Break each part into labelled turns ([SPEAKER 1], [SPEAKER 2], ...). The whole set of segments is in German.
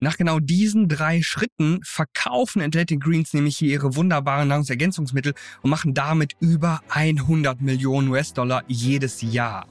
[SPEAKER 1] Nach genau diesen drei Schritten verkaufen Athletic Greens nämlich hier ihre wunderbaren Nahrungsergänzungsmittel und machen damit über 100 Millionen US-Dollar jedes Jahr.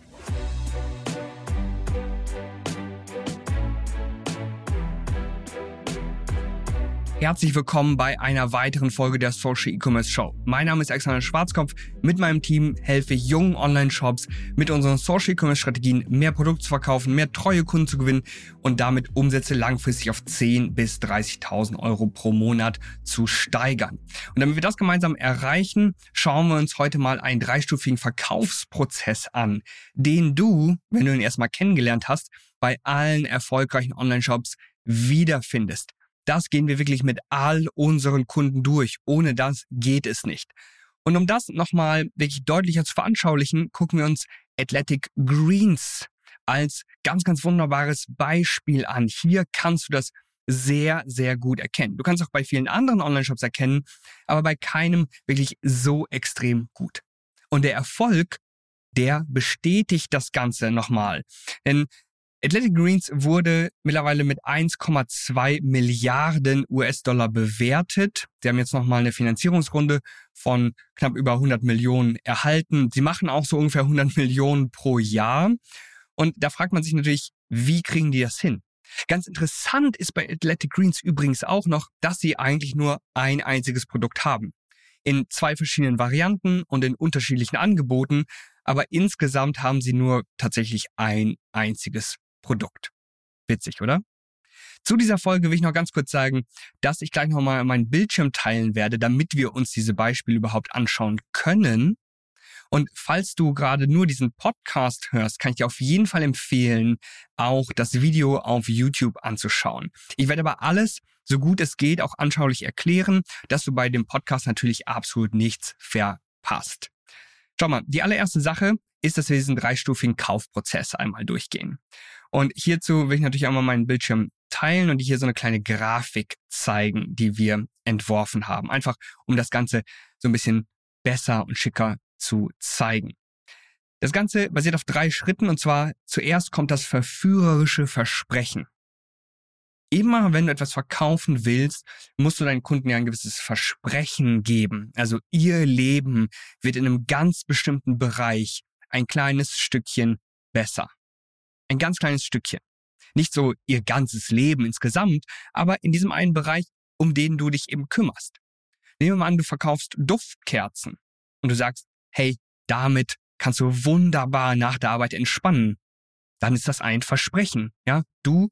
[SPEAKER 1] Herzlich willkommen bei einer weiteren Folge der Social E-Commerce Show. Mein Name ist Alexander Schwarzkopf. Mit meinem Team helfe ich jungen Online-Shops mit unseren Social E-Commerce Strategien mehr Produkte zu verkaufen, mehr treue Kunden zu gewinnen und damit Umsätze langfristig auf 10 bis 30.000 Euro pro Monat zu steigern. Und damit wir das gemeinsam erreichen, schauen wir uns heute mal einen dreistufigen Verkaufsprozess an, den du, wenn du ihn erstmal kennengelernt hast, bei allen erfolgreichen Online-Shops wiederfindest. Das gehen wir wirklich mit all unseren Kunden durch. Ohne das geht es nicht. Und um das nochmal wirklich deutlicher zu veranschaulichen, gucken wir uns Athletic Greens als ganz, ganz wunderbares Beispiel an. Hier kannst du das sehr, sehr gut erkennen. Du kannst auch bei vielen anderen Online-Shops erkennen, aber bei keinem wirklich so extrem gut. Und der Erfolg, der bestätigt das Ganze nochmal. Denn Athletic Greens wurde mittlerweile mit 1,2 Milliarden US-Dollar bewertet. Sie haben jetzt nochmal eine Finanzierungsrunde von knapp über 100 Millionen erhalten. Sie machen auch so ungefähr 100 Millionen pro Jahr. Und da fragt man sich natürlich, wie kriegen die das hin? Ganz interessant ist bei Athletic Greens übrigens auch noch, dass sie eigentlich nur ein einziges Produkt haben. In zwei verschiedenen Varianten und in unterschiedlichen Angeboten, aber insgesamt haben sie nur tatsächlich ein einziges Produkt. Witzig, oder? Zu dieser Folge will ich noch ganz kurz sagen, dass ich gleich nochmal meinen Bildschirm teilen werde, damit wir uns diese Beispiele überhaupt anschauen können. Und falls du gerade nur diesen Podcast hörst, kann ich dir auf jeden Fall empfehlen, auch das Video auf YouTube anzuschauen. Ich werde aber alles, so gut es geht, auch anschaulich erklären, dass du bei dem Podcast natürlich absolut nichts verpasst. Schau mal, die allererste Sache ist, dass wir diesen dreistufigen Kaufprozess einmal durchgehen. Und hierzu will ich natürlich auch mal meinen Bildschirm teilen und hier so eine kleine Grafik zeigen, die wir entworfen haben. Einfach um das Ganze so ein bisschen besser und schicker zu zeigen. Das Ganze basiert auf drei Schritten und zwar zuerst kommt das verführerische Versprechen. Immer wenn du etwas verkaufen willst, musst du deinen Kunden ja ein gewisses Versprechen geben. Also ihr Leben wird in einem ganz bestimmten Bereich ein kleines Stückchen besser. Ein ganz kleines Stückchen. Nicht so ihr ganzes Leben insgesamt, aber in diesem einen Bereich, um den du dich eben kümmerst. Nehmen wir mal an, du verkaufst Duftkerzen und du sagst, hey, damit kannst du wunderbar nach der Arbeit entspannen. Dann ist das ein Versprechen, ja? Du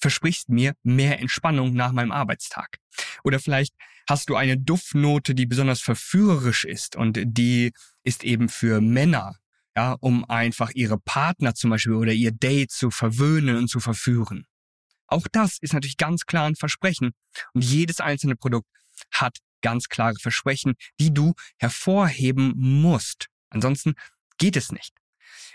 [SPEAKER 1] versprichst mir mehr Entspannung nach meinem Arbeitstag. Oder vielleicht hast du eine Duftnote, die besonders verführerisch ist und die ist eben für Männer ja, um einfach ihre Partner zum Beispiel oder ihr Date zu verwöhnen und zu verführen. Auch das ist natürlich ganz klar ein Versprechen. Und jedes einzelne Produkt hat ganz klare Versprechen, die du hervorheben musst. Ansonsten geht es nicht.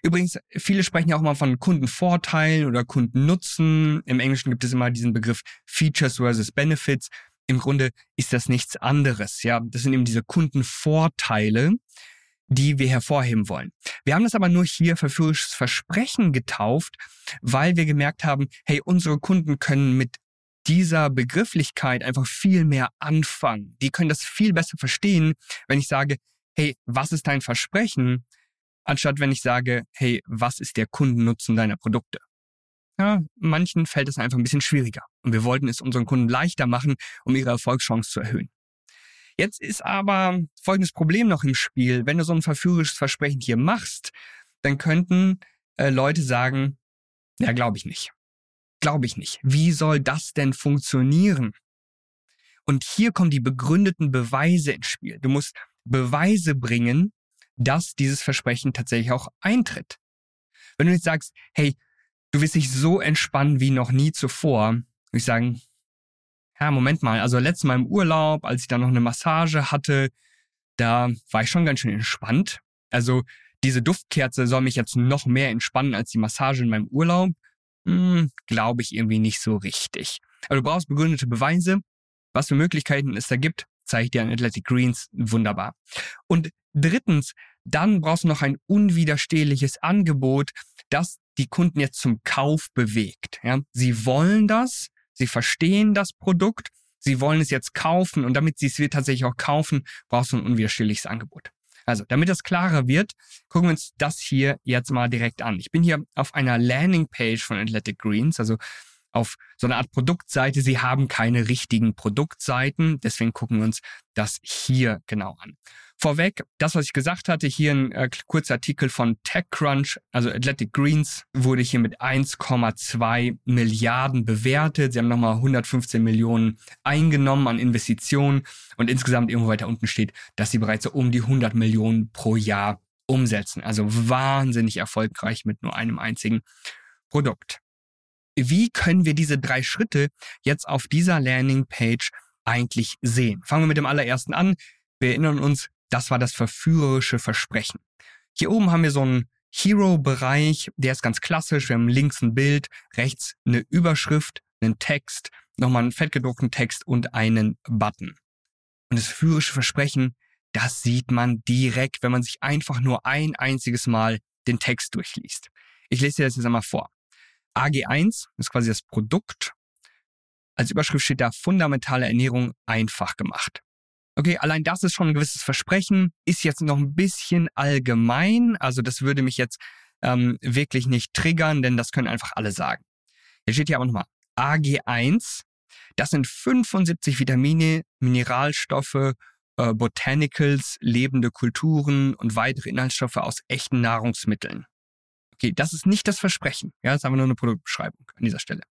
[SPEAKER 1] Übrigens, viele sprechen ja auch mal von Kundenvorteilen oder Kundennutzen. Im Englischen gibt es immer diesen Begriff Features versus Benefits. Im Grunde ist das nichts anderes. Ja, das sind eben diese Kundenvorteile, die wir hervorheben wollen. Wir haben das aber nur hier verführerisches Versprechen getauft, weil wir gemerkt haben, hey, unsere Kunden können mit dieser Begrifflichkeit einfach viel mehr anfangen. Die können das viel besser verstehen, wenn ich sage, hey, was ist dein Versprechen? Anstatt wenn ich sage, hey, was ist der Kundennutzen deiner Produkte? Ja, manchen fällt es einfach ein bisschen schwieriger. Und wir wollten es unseren Kunden leichter machen, um ihre Erfolgschance zu erhöhen. Jetzt ist aber folgendes Problem noch im Spiel. Wenn du so ein verführerisches Versprechen hier machst, dann könnten äh, Leute sagen, ja, glaube ich nicht. Glaube ich nicht. Wie soll das denn funktionieren? Und hier kommen die begründeten Beweise ins Spiel. Du musst Beweise bringen, dass dieses Versprechen tatsächlich auch eintritt. Wenn du jetzt sagst, hey, du wirst dich so entspannen wie noch nie zuvor, würde ich sagen, ja, Moment mal, also letztes Mal im Urlaub, als ich da noch eine Massage hatte, da war ich schon ganz schön entspannt. Also diese Duftkerze soll mich jetzt noch mehr entspannen als die Massage in meinem Urlaub. Hm, Glaube ich irgendwie nicht so richtig. Aber du brauchst begründete Beweise. Was für Möglichkeiten es da gibt, zeige ich dir an Athletic Greens. Wunderbar. Und drittens, dann brauchst du noch ein unwiderstehliches Angebot, das die Kunden jetzt zum Kauf bewegt. Ja? Sie wollen das, sie verstehen das Produkt, sie wollen es jetzt kaufen und damit sie es tatsächlich auch kaufen, brauchst du ein unwiderstehliches Angebot. Also, damit das klarer wird, gucken wir uns das hier jetzt mal direkt an. Ich bin hier auf einer Landingpage von Athletic Greens, also auf so eine Art Produktseite. Sie haben keine richtigen Produktseiten, deswegen gucken wir uns das hier genau an. Vorweg, das, was ich gesagt hatte, hier ein äh, kurzer Artikel von TechCrunch, also Athletic Greens wurde hier mit 1,2 Milliarden bewertet. Sie haben nochmal 115 Millionen eingenommen an Investitionen und insgesamt irgendwo weiter unten steht, dass sie bereits so um die 100 Millionen pro Jahr umsetzen. Also wahnsinnig erfolgreich mit nur einem einzigen Produkt. Wie können wir diese drei Schritte jetzt auf dieser Landingpage eigentlich sehen? Fangen wir mit dem allerersten an. Wir erinnern uns, das war das verführerische Versprechen. Hier oben haben wir so einen Hero-Bereich, der ist ganz klassisch. Wir haben links ein Bild, rechts eine Überschrift, einen Text, nochmal einen fettgedruckten Text und einen Button. Und das verführerische Versprechen, das sieht man direkt, wenn man sich einfach nur ein einziges Mal den Text durchliest. Ich lese dir das jetzt einmal vor. AG1 ist quasi das Produkt. Als Überschrift steht da fundamentale Ernährung einfach gemacht. Okay, allein das ist schon ein gewisses Versprechen, ist jetzt noch ein bisschen allgemein, also das würde mich jetzt ähm, wirklich nicht triggern, denn das können einfach alle sagen. Hier steht hier aber nochmal AG1, das sind 75 Vitamine, Mineralstoffe, äh, Botanicals, lebende Kulturen und weitere Inhaltsstoffe aus echten Nahrungsmitteln. Okay, das ist nicht das Versprechen. Ja, das ist aber nur eine Produktbeschreibung an dieser Stelle.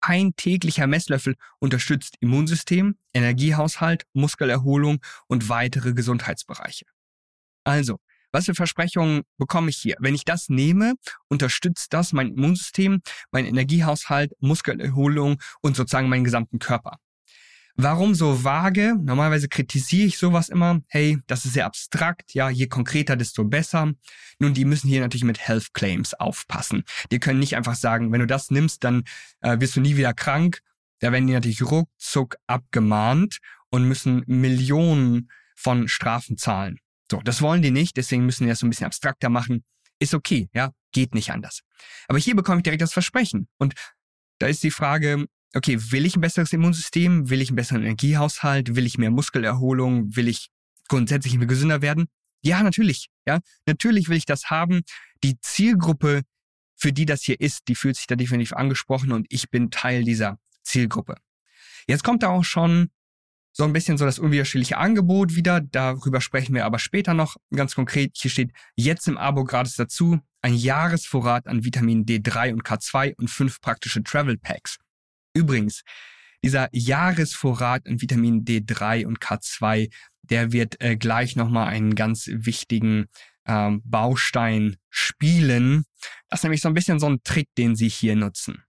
[SPEAKER 1] Ein täglicher Messlöffel unterstützt Immunsystem, Energiehaushalt, Muskelerholung und weitere Gesundheitsbereiche. Also, was für Versprechungen bekomme ich hier? Wenn ich das nehme, unterstützt das mein Immunsystem, mein Energiehaushalt, Muskelerholung und sozusagen meinen gesamten Körper. Warum so vage? Normalerweise kritisiere ich sowas immer. Hey, das ist sehr abstrakt. Ja, je konkreter, desto besser. Nun, die müssen hier natürlich mit Health Claims aufpassen. Die können nicht einfach sagen, wenn du das nimmst, dann äh, wirst du nie wieder krank. Da werden die natürlich ruckzuck abgemahnt und müssen Millionen von Strafen zahlen. So, das wollen die nicht. Deswegen müssen die das so ein bisschen abstrakter machen. Ist okay, ja, geht nicht anders. Aber hier bekomme ich direkt das Versprechen. Und da ist die Frage, okay, will ich ein besseres Immunsystem? Will ich einen besseren Energiehaushalt? Will ich mehr Muskelerholung? Will ich grundsätzlich gesünder werden? Ja, natürlich. Ja, natürlich will ich das haben. Die Zielgruppe, für die das hier ist, die fühlt sich da definitiv angesprochen und ich bin Teil dieser Zielgruppe. Jetzt kommt da auch schon so ein bisschen so das unwiderstehliche Angebot wieder. Darüber sprechen wir aber später noch ganz konkret. Hier steht jetzt im Abo gratis dazu ein Jahresvorrat an Vitamin D3 und K2 und fünf praktische Travel Packs. Übrigens, dieser Jahresvorrat an Vitamin D3 und K2, der wird äh, gleich nochmal einen ganz wichtigen ähm, Baustein spielen. Das ist nämlich so ein bisschen so ein Trick, den sie hier nutzen.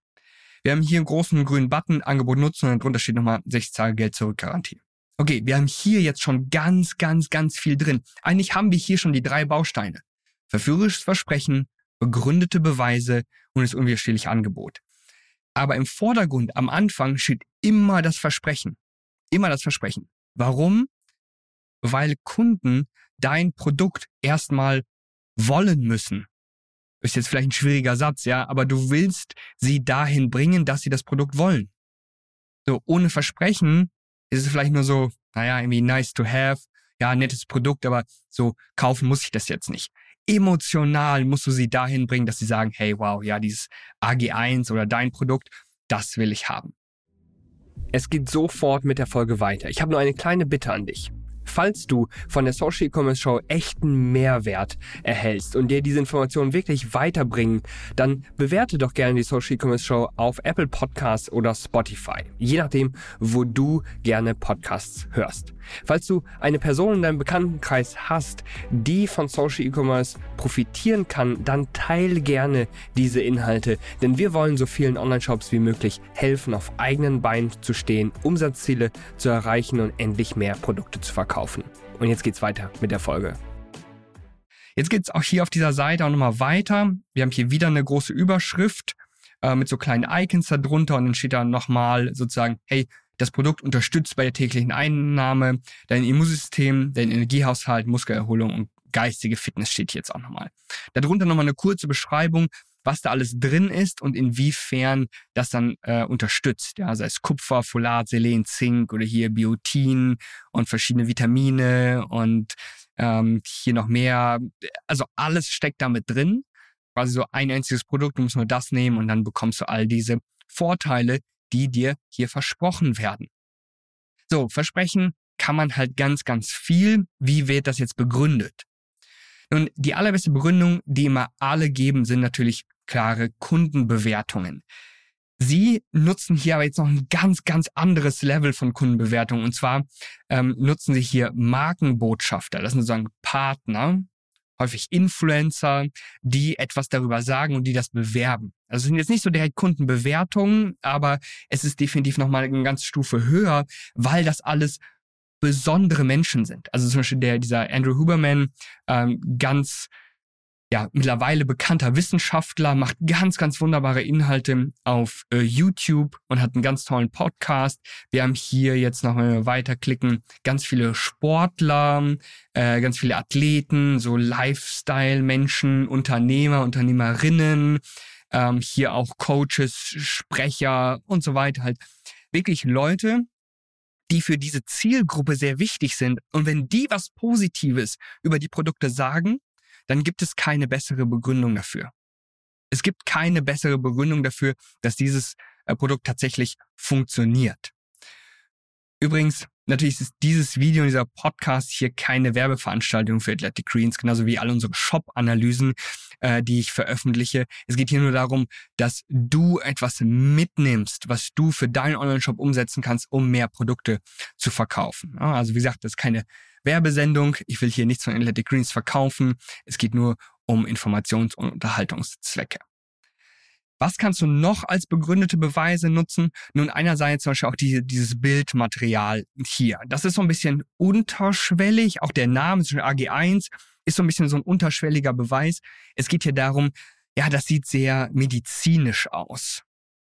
[SPEAKER 1] Wir haben hier einen großen grünen Button, Angebot nutzen und darunter steht nochmal 60 Tage Geld zurück Garantie. Okay, wir haben hier jetzt schon ganz, ganz, ganz viel drin. Eigentlich haben wir hier schon die drei Bausteine. Verführerisches Versprechen, begründete Beweise und das unwiderstehliche Angebot. Aber im Vordergrund am Anfang steht immer das Versprechen. Immer das Versprechen. Warum? Weil Kunden dein Produkt erstmal wollen müssen. Ist jetzt vielleicht ein schwieriger Satz, ja, aber du willst sie dahin bringen, dass sie das Produkt wollen. So, ohne Versprechen ist es vielleicht nur so, naja, irgendwie nice to have, ja, nettes Produkt, aber so kaufen muss ich das jetzt nicht emotional musst du sie dahin bringen, dass sie sagen, hey, wow, ja, dieses AG1 oder dein Produkt, das will ich haben. Es geht sofort mit der Folge weiter. Ich habe nur eine kleine Bitte an dich. Falls du von der Social E-Commerce Show echten Mehrwert erhältst und dir diese Informationen wirklich weiterbringen, dann bewerte doch gerne die Social E-Commerce Show auf Apple Podcasts oder Spotify. Je nachdem, wo du gerne Podcasts hörst. Falls du eine Person in deinem Bekanntenkreis hast, die von Social E-Commerce profitieren kann, dann teile gerne diese Inhalte, denn wir wollen so vielen Online-Shops wie möglich helfen, auf eigenen Beinen zu stehen, Umsatzziele zu erreichen und endlich mehr Produkte zu verkaufen. Und jetzt geht's weiter mit der Folge. Jetzt geht's auch hier auf dieser Seite auch nochmal weiter. Wir haben hier wieder eine große Überschrift äh, mit so kleinen Icons darunter und dann steht da nochmal sozusagen, hey, das Produkt unterstützt bei der täglichen Einnahme dein Immunsystem, dein Energiehaushalt, Muskelerholung und geistige Fitness steht hier jetzt auch nochmal. Darunter nochmal eine kurze Beschreibung, was da alles drin ist und inwiefern das dann äh, unterstützt. Ja, sei es Kupfer, Folat, Selen, Zink oder hier Biotin und verschiedene Vitamine und ähm, hier noch mehr. Also alles steckt da mit drin. Quasi so ein einziges Produkt, du musst nur das nehmen und dann bekommst du all diese Vorteile, die dir hier versprochen werden. So, Versprechen kann man halt ganz, ganz viel. Wie wird das jetzt begründet? Nun, die allerbeste Begründung, die immer alle geben, sind natürlich klare Kundenbewertungen. Sie nutzen hier aber jetzt noch ein ganz, ganz anderes Level von Kundenbewertung. Und zwar ähm, nutzen sie hier Markenbotschafter. Das sind sozusagen Partner, häufig Influencer, die etwas darüber sagen und die das bewerben. Also es sind jetzt nicht so direkt Kundenbewertungen, aber es ist definitiv nochmal eine ganze Stufe höher, weil das alles besondere Menschen sind. Also zum Beispiel der, dieser Andrew Huberman, ähm, ganz ja, mittlerweile bekannter Wissenschaftler, macht ganz, ganz wunderbare Inhalte auf äh, YouTube und hat einen ganz tollen Podcast. Wir haben hier jetzt noch, wir weiterklicken, ganz viele Sportler, äh, ganz viele Athleten, so Lifestyle-Menschen, Unternehmer, Unternehmerinnen, ähm, hier auch Coaches, Sprecher und so weiter. Halt wirklich Leute, die für diese Zielgruppe sehr wichtig sind. Und wenn die was Positives über die Produkte sagen, dann gibt es keine bessere Begründung dafür. Es gibt keine bessere Begründung dafür, dass dieses äh, Produkt tatsächlich funktioniert. Übrigens, natürlich ist dieses Video und dieser Podcast hier keine Werbeveranstaltung für Athletic Greens, genauso wie all unsere Shop-Analysen, äh, die ich veröffentliche. Es geht hier nur darum, dass du etwas mitnimmst, was du für deinen Online-Shop umsetzen kannst, um mehr Produkte zu verkaufen. Ja, also wie gesagt, das ist keine Werbesendung. Ich will hier nichts von Athletic Greens verkaufen. Es geht nur um Informations- und Unterhaltungszwecke. Was kannst du noch als begründete Beweise nutzen? Nun, einerseits zum Beispiel auch die, dieses Bildmaterial hier. Das ist so ein bisschen unterschwellig. Auch der Name, Beispiel AG1, ist so ein bisschen so ein unterschwelliger Beweis. Es geht hier darum, ja, das sieht sehr medizinisch aus.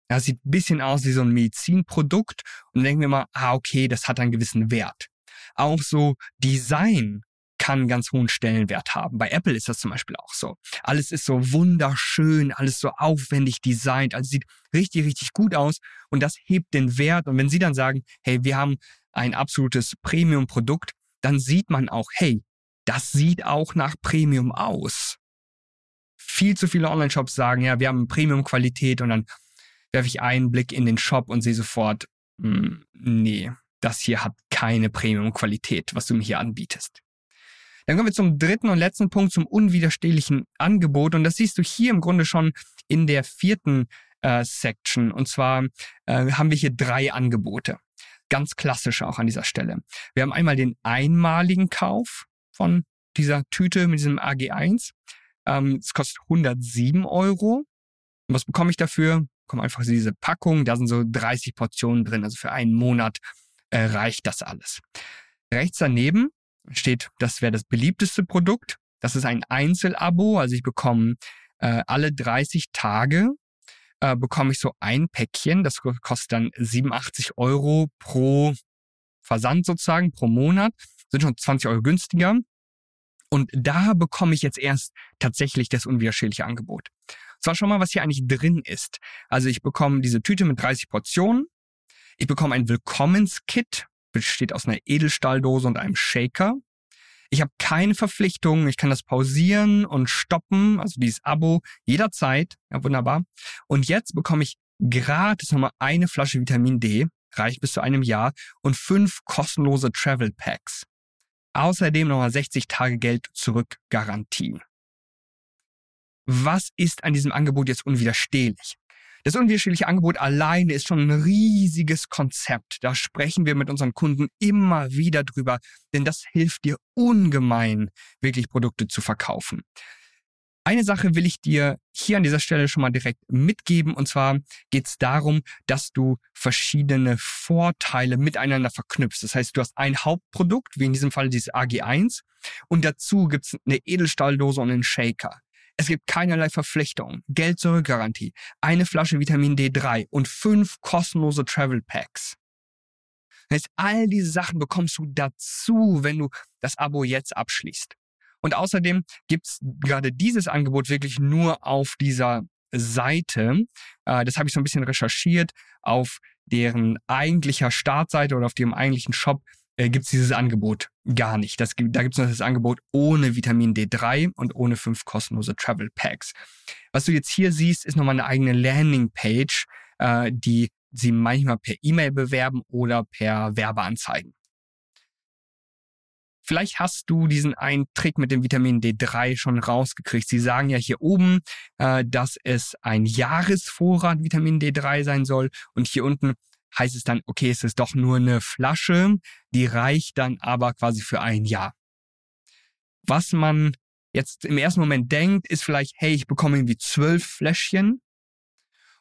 [SPEAKER 1] Das sieht ein bisschen aus wie so ein Medizinprodukt. Und dann denken wir mal, ah, okay, das hat einen gewissen Wert. Auch so Design kann ganz hohen Stellenwert haben. Bei Apple ist das zum Beispiel auch so. Alles ist so wunderschön, alles so aufwendig designt, also sieht richtig, richtig gut aus und das hebt den Wert. Und wenn Sie dann sagen, hey, wir haben ein absolutes Premium-Produkt, dann sieht man auch, hey, das sieht auch nach Premium aus. Viel zu viele Online-Shops sagen, ja, wir haben Premium-Qualität und dann werfe ich einen Blick in den Shop und sehe sofort, mh, hm, nee, das hier hat keine Premium-Qualität, was du mir hier anbietest. Dann kommen wir zum dritten und letzten Punkt, zum unwiderstehlichen Angebot. Und das siehst du hier im Grunde schon in der vierten äh, Section. Und zwar äh, haben wir hier drei Angebote. Ganz klassisch auch an dieser Stelle. Wir haben einmal den einmaligen Kauf von dieser Tüte mit diesem AG1. Ähm, es kostet 107 Euro. Und was bekomme ich dafür? Bekomme einfach diese Packung. Da sind so 30 Portionen drin. Also für einen Monat äh, reicht das alles. Rechts daneben steht, das wäre das beliebteste Produkt. Das ist ein Einzelabo, also ich bekomme äh, alle 30 Tage äh, bekomme ich so ein Päckchen, das kostet dann 87 Euro pro Versand sozusagen, pro Monat, sind schon 20 Euro günstiger. Und da bekomme ich jetzt erst tatsächlich das unwiderstehliche Angebot. Zwar schon mal, was hier eigentlich drin ist. Also ich bekomme diese Tüte mit 30 Portionen. Ich bekomme ein Willkommenskit besteht aus einer Edelstahldose und einem Shaker. Ich habe keine Verpflichtungen, ich kann das pausieren und stoppen, also dieses Abo jederzeit. Ja, wunderbar. Und jetzt bekomme ich gratis nochmal eine Flasche Vitamin D, reicht bis zu einem Jahr, und fünf kostenlose Travel Packs. Außerdem nochmal 60 Tage Geld zurück Garantie. Was ist an diesem Angebot jetzt unwiderstehlich? Das unwiderstehliche Angebot alleine ist schon ein riesiges Konzept. Da sprechen wir mit unseren Kunden immer wieder drüber, denn das hilft dir ungemein, wirklich Produkte zu verkaufen. Eine Sache will ich dir hier an dieser Stelle schon mal direkt mitgeben. Und zwar geht es darum, dass du verschiedene Vorteile miteinander verknüpfst. Das heißt, du hast ein Hauptprodukt, wie in diesem Fall dieses AG1, und dazu gibt es eine Edelstahldose und einen Shaker. Es gibt keinerlei Verpflichtungen, Geld zurückgarantie, eine Flasche Vitamin D3 und fünf kostenlose Travel Packs. Das heißt, all diese Sachen bekommst du dazu, wenn du das Abo jetzt abschließt. Und außerdem gibt's gerade dieses Angebot wirklich nur auf dieser Seite. Äh, das habe ich so ein bisschen recherchiert. Auf deren eigentlicher Startseite oder auf dem eigentlichen Shop äh, gibt es dieses Angebot gar nicht. Das, da gibt es noch das Angebot ohne Vitamin D3 und ohne fünf kostenlose Travel Packs. Was du jetzt hier siehst, ist nochmal eine eigene Landingpage, äh, die sie manchmal per E-Mail bewerben oder per Werbeanzeigen. Vielleicht hast du diesen einen Trick mit dem Vitamin D3 schon rausgekriegt. Sie sagen ja hier oben, äh, dass es ein Jahresvorrat Vitamin D3 sein soll. Und hier unten heißt es dann, okay, es ist doch nur eine Flasche, die reicht dann aber quasi für ein Jahr. Was man jetzt im ersten Moment denkt, ist vielleicht, hey, ich bekomme irgendwie zwölf Fläschchen.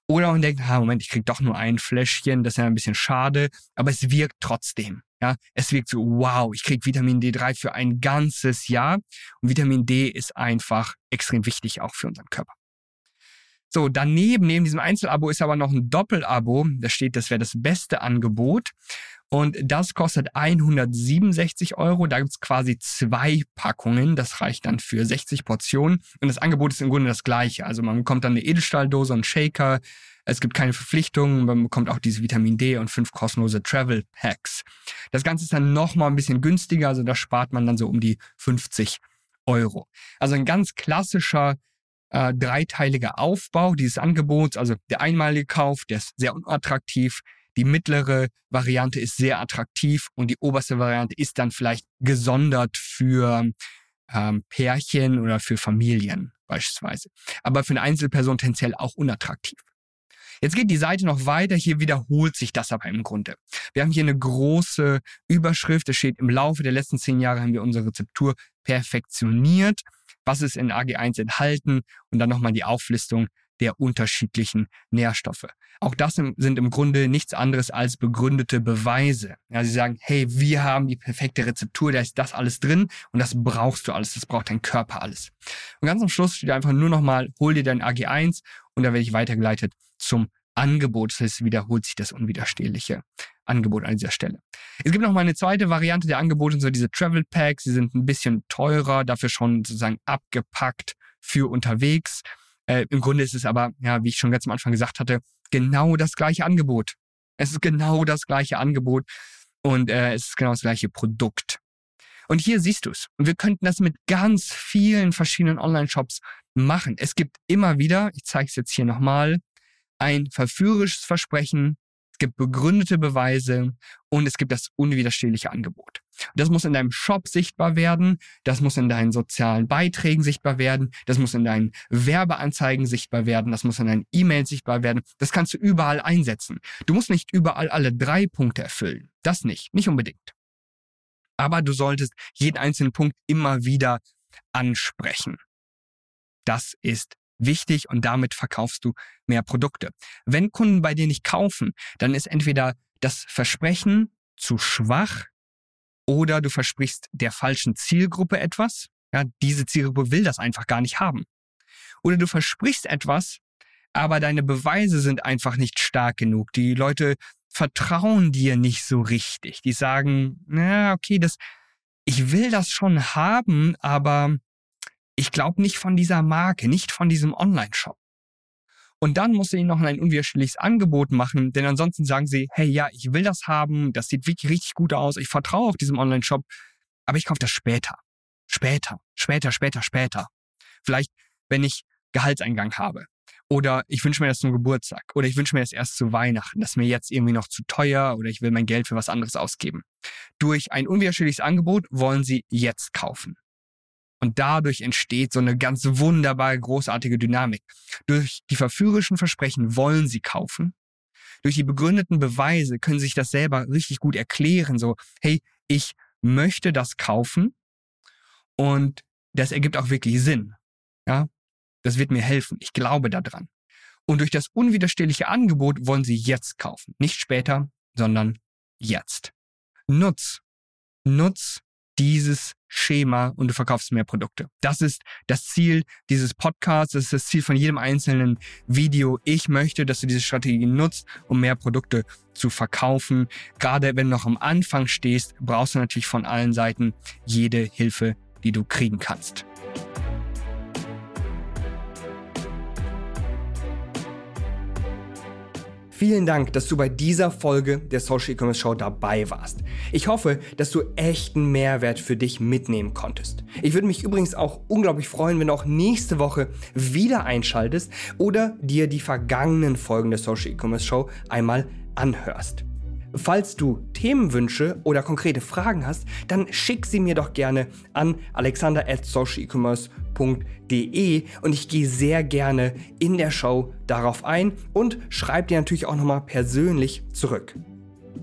[SPEAKER 1] Oder man denkt, ha, Moment, ich krieg doch nur ein Fläschchen, das ist ja ein bisschen schade, aber es wirkt trotzdem. Ja, es wirkt so, wow, ich krieg Vitamin D3 für ein ganzes Jahr. Und Vitamin D ist einfach extrem wichtig auch für unseren Körper. So, daneben, neben diesem Einzelabo ist aber noch ein Doppelabo. Da steht, das wäre das beste Angebot. Und das kostet 167 Euro. Da gibt's quasi zwei Packungen. Das reicht dann für 60 Portionen. Und das Angebot ist im Grunde das gleiche. Also man bekommt dann eine Edelstahldose und Shaker. Es gibt keine Verpflichtungen. Man bekommt auch diese Vitamin D und fünf kostenlose Travel Packs. Das Ganze ist dann nochmal ein bisschen günstiger. Also da spart man dann so um die 50 Euro. Also ein ganz klassischer äh, dreiteiliger Aufbau dieses Angebots. Also der einmalige Kauf, der ist sehr unattraktiv. Die mittlere Variante ist sehr attraktiv und die oberste Variante ist dann vielleicht gesondert für ähm, Pärchen oder für Familien beispielsweise. Aber für eine Einzelperson tendenziell auch unattraktiv. Jetzt geht die Seite noch weiter. Hier wiederholt sich das aber im Grunde. Wir haben hier eine große Überschrift. Es steht, im Laufe der letzten zehn Jahre haben wir unsere Rezeptur perfektioniert was ist in AG1 enthalten und dann nochmal die Auflistung der unterschiedlichen Nährstoffe. Auch das sind im Grunde nichts anderes als begründete Beweise. Ja, sie sagen, hey, wir haben die perfekte Rezeptur, da ist das alles drin und das brauchst du alles, das braucht dein Körper alles. Und ganz am Schluss steht einfach nur nochmal, hol dir dein AG1 und da werde ich weitergeleitet zum Angebot. Das heißt, wiederholt sich das unwiderstehliche Angebot an dieser Stelle. Es gibt noch mal eine zweite Variante der Angebote, so diese Travel Packs. Sie sind ein bisschen teurer, dafür schon sozusagen abgepackt für unterwegs. Äh, Im Grunde ist es aber, ja, wie ich schon ganz am Anfang gesagt hatte, genau das gleiche Angebot. Es ist genau das gleiche Angebot und äh, es ist genau das gleiche Produkt. Und hier siehst du es. Und wir könnten das mit ganz vielen verschiedenen Online-Shops machen. Es gibt immer wieder, ich zeige es jetzt hier nochmal, ein verführerisches Versprechen, es gibt begründete Beweise und es gibt das unwiderstehliche Angebot. Das muss in deinem Shop sichtbar werden, das muss in deinen sozialen Beiträgen sichtbar werden, das muss in deinen Werbeanzeigen sichtbar werden, das muss in deinen E-Mails sichtbar werden. Das kannst du überall einsetzen. Du musst nicht überall alle drei Punkte erfüllen. Das nicht, nicht unbedingt. Aber du solltest jeden einzelnen Punkt immer wieder ansprechen. Das ist wichtig und damit verkaufst du mehr Produkte. Wenn Kunden bei dir nicht kaufen, dann ist entweder das Versprechen zu schwach oder du versprichst der falschen Zielgruppe etwas. Ja, diese Zielgruppe will das einfach gar nicht haben. Oder du versprichst etwas, aber deine Beweise sind einfach nicht stark genug. Die Leute vertrauen dir nicht so richtig. Die sagen, na, okay, das, ich will das schon haben, aber ich glaube nicht von dieser Marke, nicht von diesem Online-Shop. Und dann musst du ihnen noch ein unwiderstehliches Angebot machen, denn ansonsten sagen sie, hey, ja, ich will das haben, das sieht wirklich richtig gut aus, ich vertraue auf diesem Online-Shop, aber ich kaufe das später. Später, später, später, später. Vielleicht, wenn ich Gehaltseingang habe. Oder ich wünsche mir das zum Geburtstag. Oder ich wünsche mir das erst zu Weihnachten. Das ist mir jetzt irgendwie noch zu teuer oder ich will mein Geld für was anderes ausgeben. Durch ein unwiderstehliches Angebot wollen sie jetzt kaufen. Und dadurch entsteht so eine ganz wunderbare, großartige Dynamik. Durch die verführerischen Versprechen wollen sie kaufen. Durch die begründeten Beweise können sie sich das selber richtig gut erklären. So, hey, ich möchte das kaufen und das ergibt auch wirklich Sinn. Ja, das wird mir helfen. Ich glaube daran. Und durch das unwiderstehliche Angebot wollen sie jetzt kaufen. Nicht später, sondern jetzt. Nutz. Nutz dieses Schema und du verkaufst mehr Produkte. Das ist das Ziel dieses Podcasts, das ist das Ziel von jedem einzelnen Video. Ich möchte, dass du diese Strategie nutzt, um mehr Produkte zu verkaufen. Gerade wenn du noch am Anfang stehst, brauchst du natürlich von allen Seiten jede Hilfe, die du kriegen kannst. Vielen Dank, dass du bei dieser Folge der Social E-Commerce Show dabei warst. Ich hoffe, dass du echten Mehrwert für dich mitnehmen konntest. Ich würde mich übrigens auch unglaublich freuen, wenn du auch nächste Woche wieder einschaltest oder dir die vergangenen Folgen der Social E-Commerce Show einmal anhörst. Falls du Themenwünsche oder konkrete Fragen hast, dann schick sie mir doch gerne an alexander at socialecommerce.de und ich gehe sehr gerne in der Show darauf ein und schreibe dir natürlich auch nochmal persönlich zurück.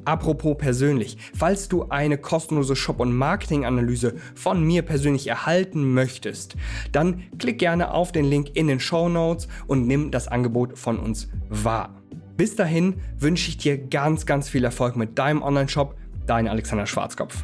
[SPEAKER 1] Apropos persönlich, falls du eine kostenlose Shop- und Marketing-Analyse von mir persönlich erhalten möchtest, dann klick gerne auf den Link in den Show Notes und nimm das Angebot von uns wahr. Bis dahin wünsche ich dir ganz, ganz viel Erfolg mit deinem Online-Shop. Dein Alexander Schwarzkopf.